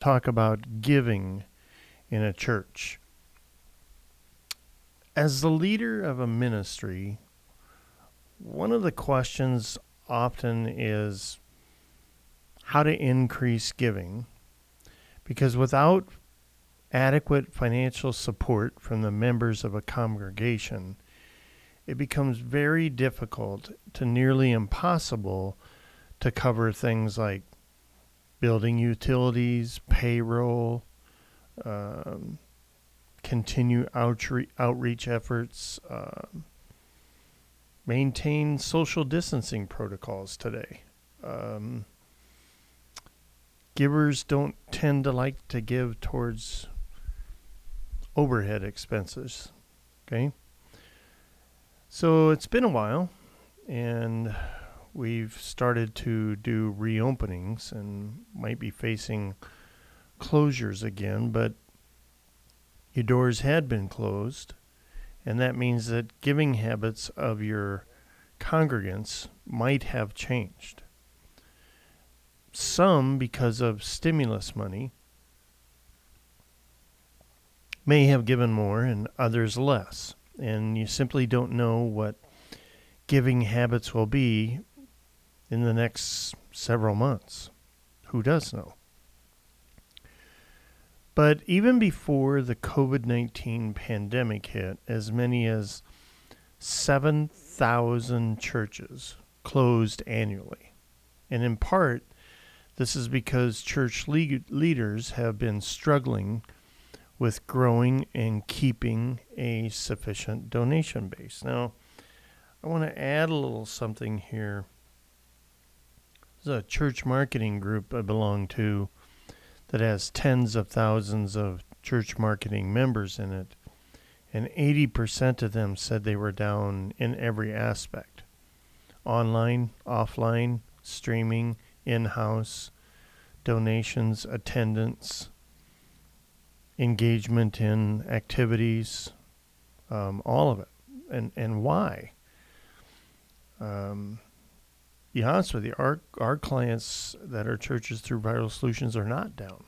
talk about giving in a church. As the leader of a ministry, one of the questions often is how to increase giving. Because without adequate financial support from the members of a congregation, it becomes very difficult to nearly impossible to cover things like building utilities, payroll, um, continue outre- outreach efforts, uh, maintain social distancing protocols today. Um, givers don't tend to like to give towards overhead expenses. Okay. So it's been a while, and we've started to do reopenings and might be facing closures again, but your doors had been closed, and that means that giving habits of your congregants might have changed. Some, because of stimulus money, may have given more and others less. And you simply don't know what giving habits will be in the next several months. Who does know? But even before the COVID 19 pandemic hit, as many as 7,000 churches closed annually. And in part, this is because church le- leaders have been struggling with growing and keeping a sufficient donation base. Now, I want to add a little something here. There's a church marketing group I belong to that has tens of thousands of church marketing members in it, and 80% of them said they were down in every aspect online, offline, streaming, in house, donations, attendance, engagement in activities, um, all of it. And, and why? Um, be honest with you, our our clients that are churches through Viral Solutions are not down.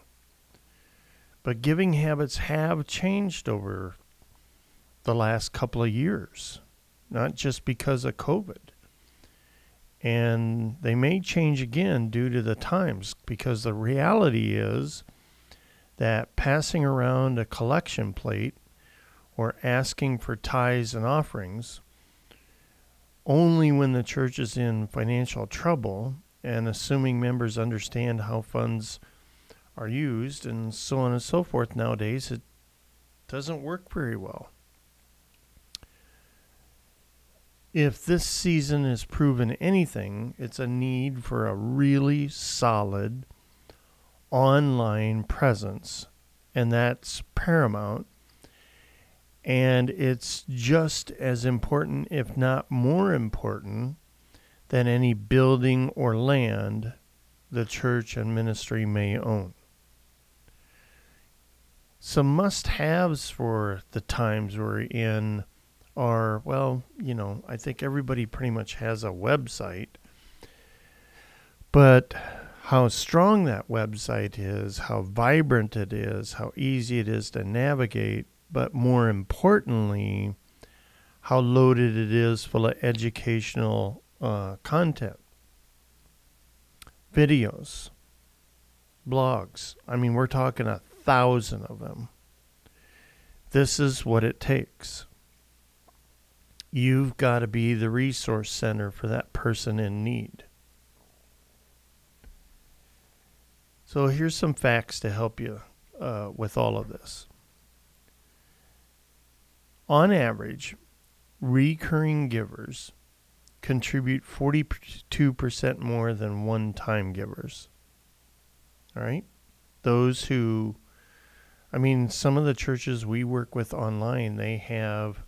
But giving habits have changed over the last couple of years, not just because of COVID. And they may change again due to the times, because the reality is that passing around a collection plate or asking for tithes and offerings only when the church is in financial trouble and assuming members understand how funds are used and so on and so forth nowadays, it doesn't work very well. If this season has proven anything, it's a need for a really solid online presence, and that's paramount and it's just as important, if not more important, than any building or land the church and ministry may own. Some must haves for the times we're in are, well, you know, I think everybody pretty much has a website. But how strong that website is, how vibrant it is, how easy it is to navigate but more importantly, how loaded it is full of educational uh, content, videos, blogs. I mean, we're talking a thousand of them. This is what it takes. You've got to be the resource center for that person in need. So, here's some facts to help you uh, with all of this. On average, recurring givers contribute 42% more than one time givers. All right? Those who, I mean, some of the churches we work with online, they have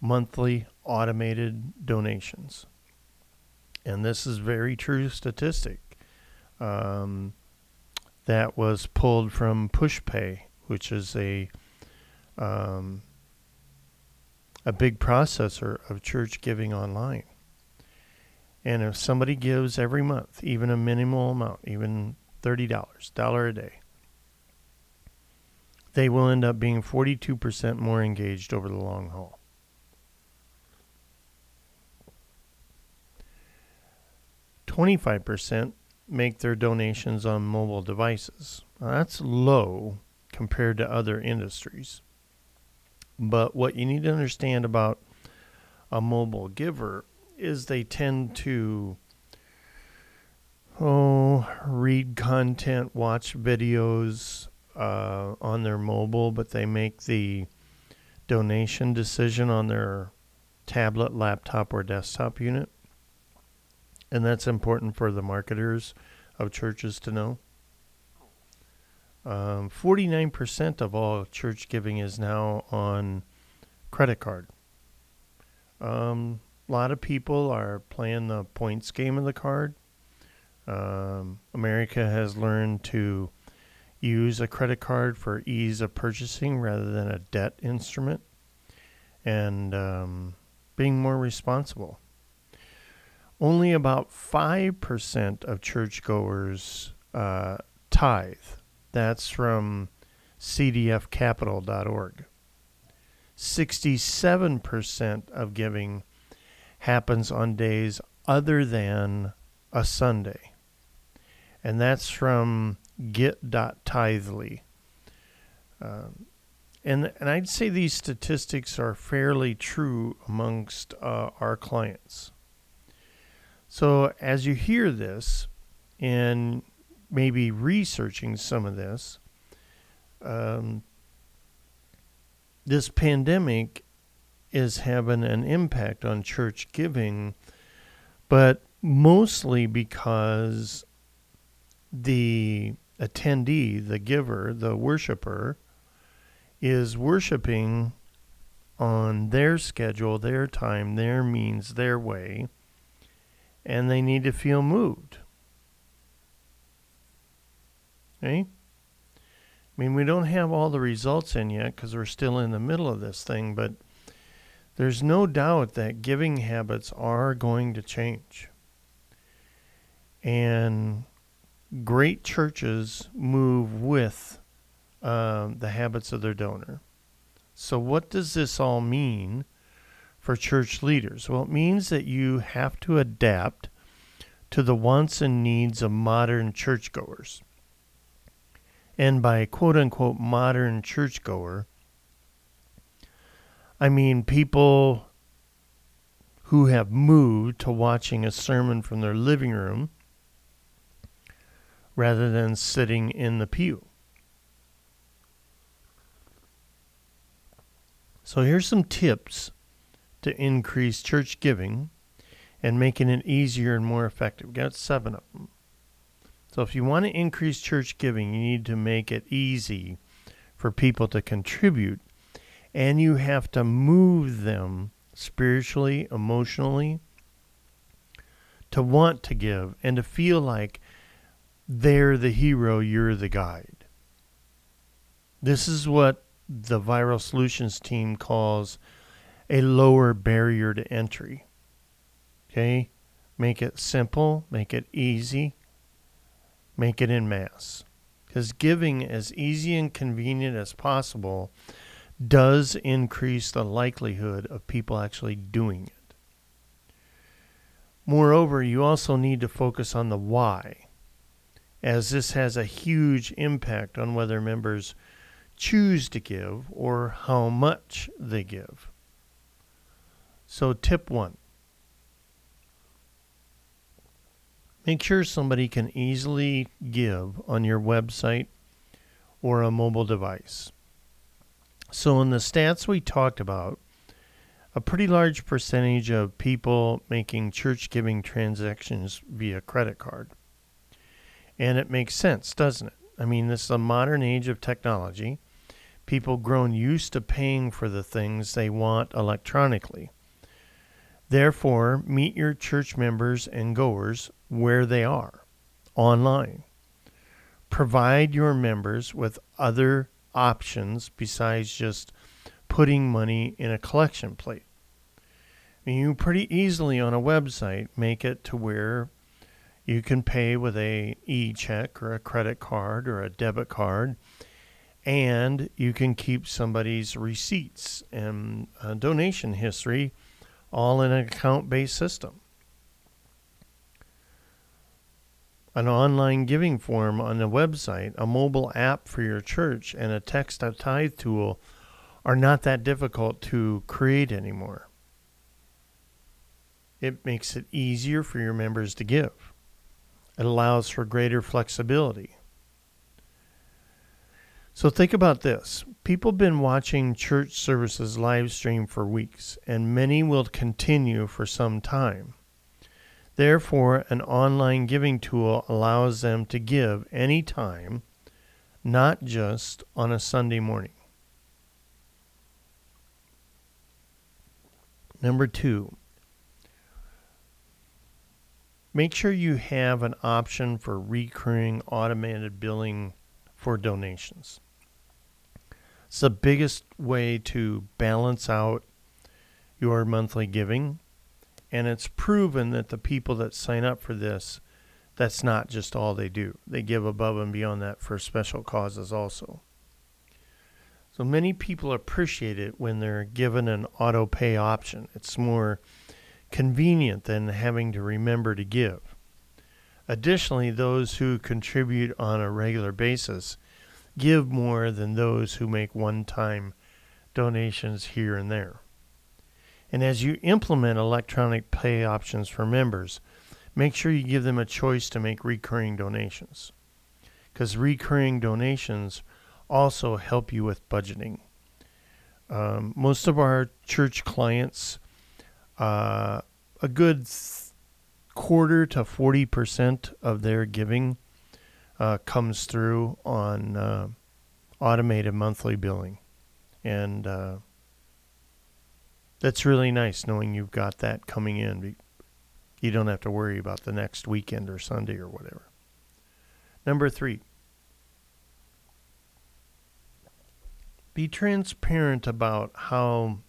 monthly automated donations. And this is very true statistic. Um, that was pulled from PushPay, which is a um, a big processor of church giving online. And if somebody gives every month, even a minimal amount, even $30, dollar a day, they will end up being 42% more engaged over the long haul. Twenty-five percent make their donations on mobile devices. Now, that's low compared to other industries. But what you need to understand about a mobile giver is they tend to oh read content, watch videos uh, on their mobile, but they make the donation decision on their tablet, laptop, or desktop unit. And that's important for the marketers of churches to know. Um, 49% of all church giving is now on credit card. Um, a lot of people are playing the points game of the card. Um, America has learned to use a credit card for ease of purchasing rather than a debt instrument and um, being more responsible. Only about 5% of churchgoers uh, tithe. That's from cdfcapital.org. 67% of giving happens on days other than a Sunday. And that's from get.tithely. Um, and, and I'd say these statistics are fairly true amongst uh, our clients. So as you hear this and maybe researching some of this, um, this pandemic is having an impact on church giving, but mostly because the attendee, the giver, the worshiper, is worshiping on their schedule, their time, their means, their way, and they need to feel moved. Okay? I mean, we don't have all the results in yet because we're still in the middle of this thing, but there's no doubt that giving habits are going to change. And great churches move with um, the habits of their donor. So, what does this all mean for church leaders? Well, it means that you have to adapt to the wants and needs of modern churchgoers. And by quote unquote modern churchgoer, I mean people who have moved to watching a sermon from their living room rather than sitting in the pew. So here's some tips to increase church giving and making it easier and more effective. Got seven of them. So if you want to increase church giving, you need to make it easy for people to contribute and you have to move them spiritually, emotionally to want to give and to feel like they're the hero, you're the guide. This is what the Viral Solutions team calls a lower barrier to entry. Okay? Make it simple, make it easy, make it in mass. Because giving as easy and convenient as possible does increase the likelihood of people actually doing it. Moreover, you also need to focus on the why, as this has a huge impact on whether members choose to give or how much they give. So, tip one make sure somebody can easily give on your website or a mobile device. So, in the stats we talked about, a pretty large percentage of people making church giving transactions via credit card. And it makes sense, doesn't it? I mean, this is a modern age of technology. People grown used to paying for the things they want electronically. Therefore, meet your church members and goers where they are online. Provide your members with other options besides just putting money in a collection plate. You pretty easily on a website make it to where You can pay with a e-check or a credit card or a debit card, and you can keep somebody's receipts and uh, donation history all in an account-based system. An online giving form on the website, a mobile app for your church, and a text to tithe tool are not that difficult to create anymore. It makes it easier for your members to give. It allows for greater flexibility. So think about this. People have been watching church services live stream for weeks, and many will continue for some time. Therefore, an online giving tool allows them to give anytime, not just on a Sunday morning. Number two, Make sure you have an option for recurring automated billing for donations. It's the biggest way to balance out your monthly giving. And it's proven that the people that sign up for this, that's not just all they do. They give above and beyond that for special causes also. So many people appreciate it when they're given an auto pay option. It's more convenient than having to remember to give. Additionally, those who contribute on a regular basis give more than those who make one time donations here and there. And as you implement electronic pay options for members, make sure you give them a choice to make recurring donations. Because recurring donations also help you with budgeting. Um, most of our church clients uh, a good quarter to 40% of their giving uh, comes through on uh, automated monthly billing. And uh, that's really nice knowing you've got that coming in. You don't have to worry about the next weekend or Sunday or whatever. Number three, be transparent about how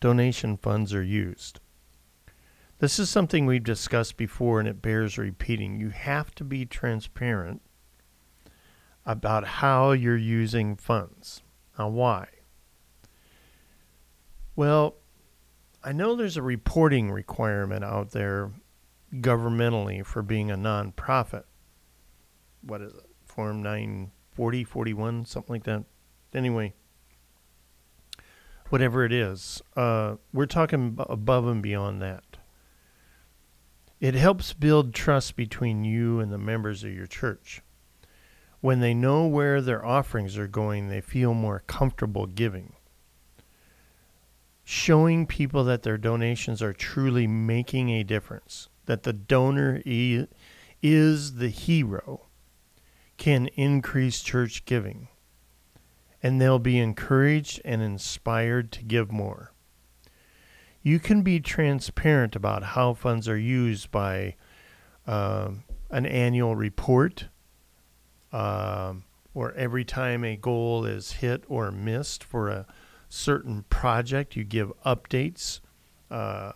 donation funds are used. This is something we've discussed before and it bears repeating. You have to be transparent about how you're using funds. Now, why? Well, I know there's a reporting requirement out there governmentally for being a nonprofit. What is it? Form 940, 41, something like that. Anyway, whatever it is, uh, we're talking above and beyond that. It helps build trust between you and the members of your church. When they know where their offerings are going, they feel more comfortable giving. Showing people that their donations are truly making a difference, that the donor is the hero, can increase church giving. And they'll be encouraged and inspired to give more you can be transparent about how funds are used by um, an annual report um, or every time a goal is hit or missed for a certain project, you give updates uh,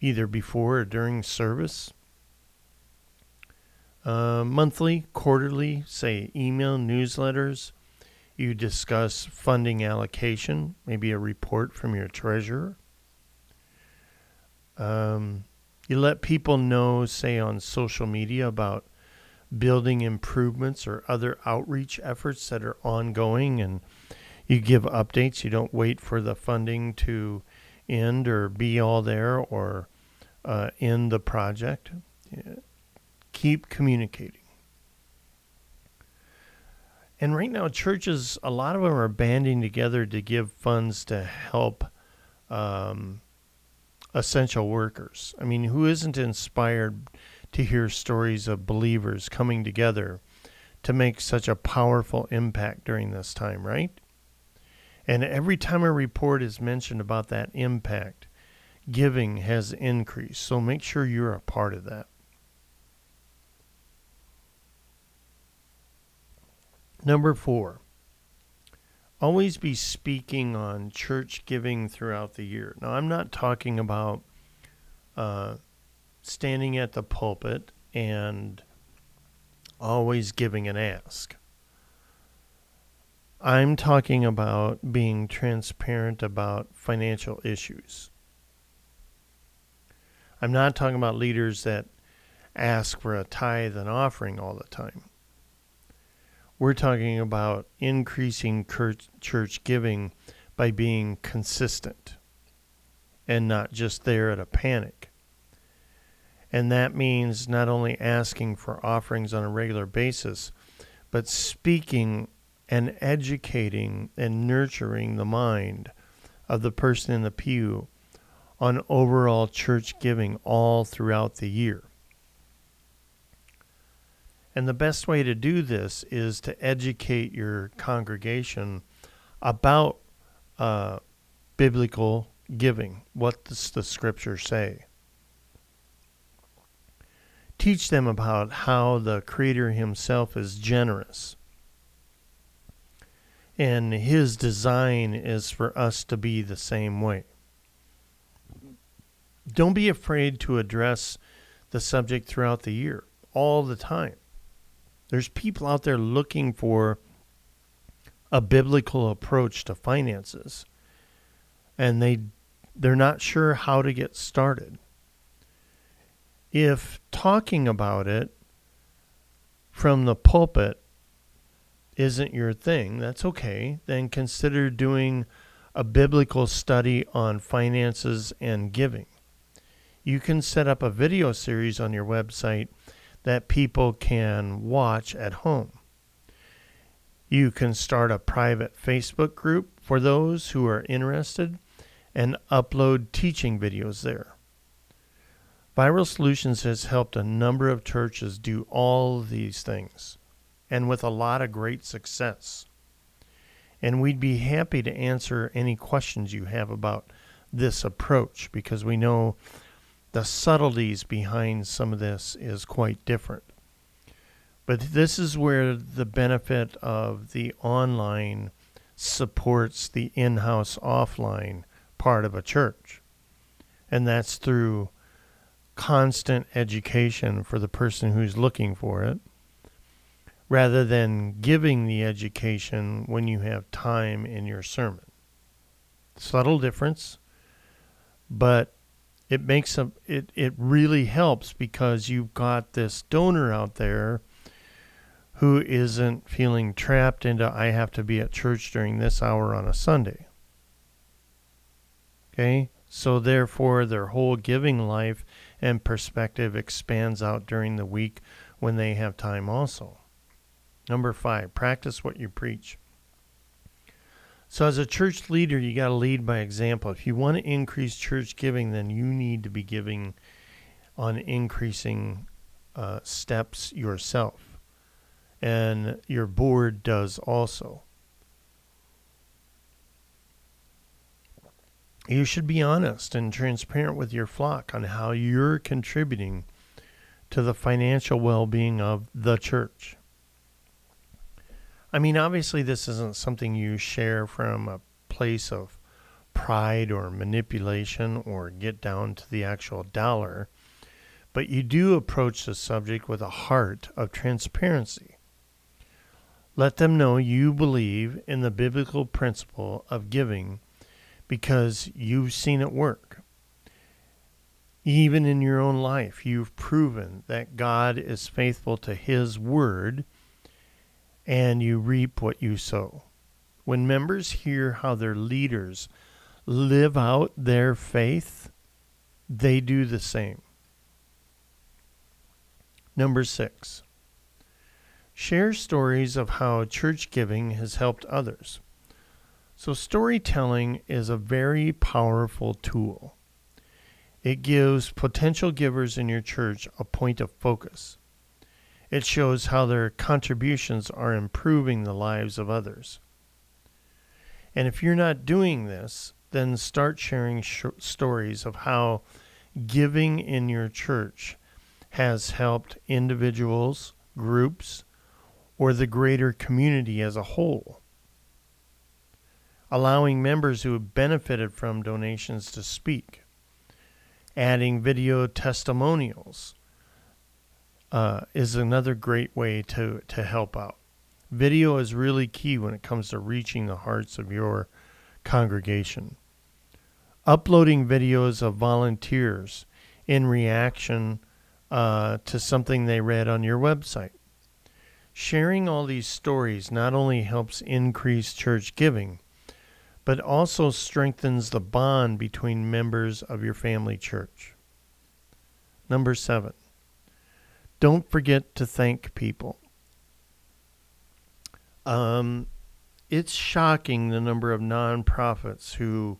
either before or during service. Uh, monthly, quarterly, say email, newsletters. You discuss funding allocation, maybe a report from your treasurer. Um, you let people know, say, on social media about building improvements or other outreach efforts that are ongoing, and you give updates. You don't wait for the funding to end or be all there or uh, end the project. Yeah. Keep communicating. And right now, churches, a lot of them are banding together to give funds to help um, essential workers. I mean, who isn't inspired to hear stories of believers coming together to make such a powerful impact during this time, right? And every time a report is mentioned about that impact, giving has increased. So make sure you're a part of that. Number four, always be speaking on church giving throughout the year. Now, I'm not talking about uh, standing at the pulpit and always giving an ask. I'm talking about being transparent about financial issues. I'm not talking about leaders that ask for a tithe and offering all the time. We're talking about increasing church giving by being consistent and not just there at a panic. And that means not only asking for offerings on a regular basis, but speaking and educating and nurturing the mind of the person in the pew on overall church giving all throughout the year. And the best way to do this is to educate your congregation about uh, biblical giving. What does the scripture say? Teach them about how the Creator Himself is generous. And His design is for us to be the same way. Don't be afraid to address the subject throughout the year, all the time. There's people out there looking for a biblical approach to finances, and they they're not sure how to get started. If talking about it from the pulpit isn't your thing, that's okay. Then consider doing a biblical study on finances and giving. You can set up a video series on your website that people can watch at home. You can start a private Facebook group for those who are interested and upload teaching videos there. Viral Solutions has helped a number of churches do all these things and with a lot of great success. And we'd be happy to answer any questions you have about this approach because we know the subtleties behind some of this is quite different. But this is where the benefit of the online supports the in house offline part of a church. And that's through constant education for the person who's looking for it, rather than giving the education when you have time in your sermon. Subtle difference, but it makes a it, it really helps because you've got this donor out there who isn't feeling trapped into I have to be at church during this hour on a Sunday. Okay? So, therefore, their whole giving life and perspective expands out during the week when they have time also. Number five, practice what you preach. So, as a church leader, you got to lead by example. If you want to increase church giving, then you need to be giving on increasing uh, steps yourself. And your board does also. you should be honest and transparent with your flock on how you're contributing to the financial well being of the church. I mean, obviously, this isn't something you share from a place of pride or manipulation or get down to the actual dollar, but you do approach the subject with a heart of transparency. Let them know you believe in the biblical principle of giving because you've seen it work. Even in your own life, you've proven that God is faithful to His word and you reap what you sow. When members hear how their leaders live out their faith, they do the same. Number six, share stories of how church giving has helped others. So, storytelling is a very powerful tool. It gives potential givers in your church a point of focus. It shows how their contributions are improving the lives of others. And if you're not doing this, then start sharing sh- stories of how giving in your church has helped individuals, groups, or the greater community as a whole allowing members who have benefited from donations to speak. Adding video testimonials uh, is another great way to, to help out. Video is really key when it comes to reaching the hearts of your congregation. Uploading videos of volunteers in reaction uh, to something they read on your website. Sharing all these stories not only helps increase church giving, but also strengthens the bond between members of your family church. Number seven, don't forget to thank people. Um, it's shocking the number of nonprofits who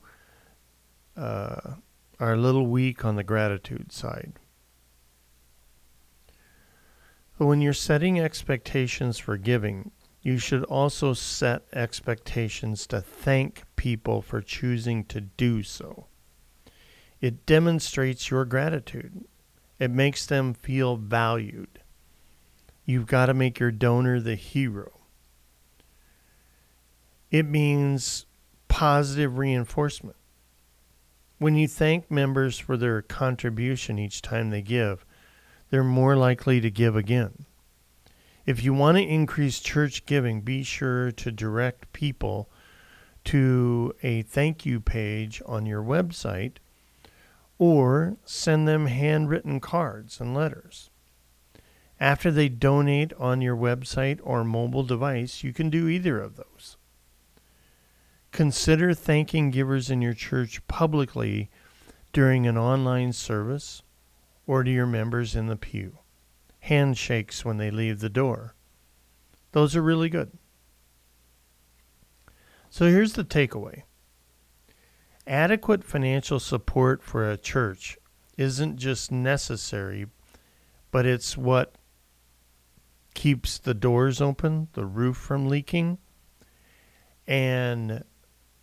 uh, are a little weak on the gratitude side. But when you're setting expectations for giving, you should also set expectations to thank people for choosing to do so. It demonstrates your gratitude, it makes them feel valued. You've got to make your donor the hero. It means positive reinforcement. When you thank members for their contribution each time they give, they're more likely to give again. If you want to increase church giving, be sure to direct people to a thank you page on your website or send them handwritten cards and letters. After they donate on your website or mobile device, you can do either of those. Consider thanking givers in your church publicly during an online service or to your members in the pew handshakes when they leave the door. Those are really good. So here's the takeaway adequate financial support for a church isn't just necessary, but it's what keeps the doors open, the roof from leaking, and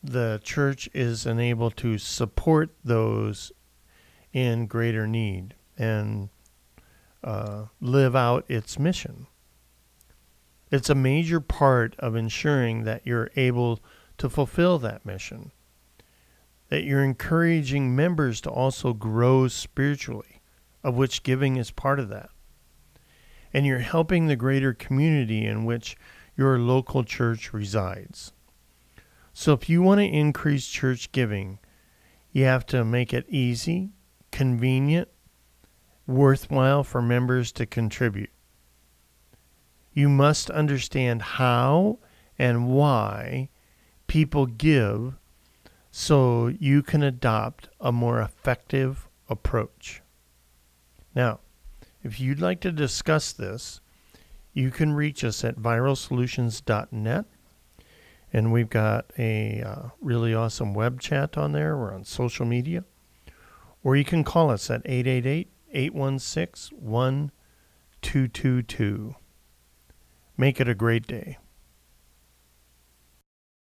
the church is enabled to support those in greater need. And uh, live out its mission. It's a major part of ensuring that you're able to fulfill that mission, that you're encouraging members to also grow spiritually, of which giving is part of that. And you're helping the greater community in which your local church resides. So, if you want to increase church giving, you have to make it easy, convenient, worthwhile for members to contribute. You must understand how and why people give so you can adopt a more effective approach. Now, if you'd like to discuss this, you can reach us at viralsolutions.net. And we've got a uh, really awesome web chat on there. We're on social media. Or you can call us at 888 816 1222. Make it a great day.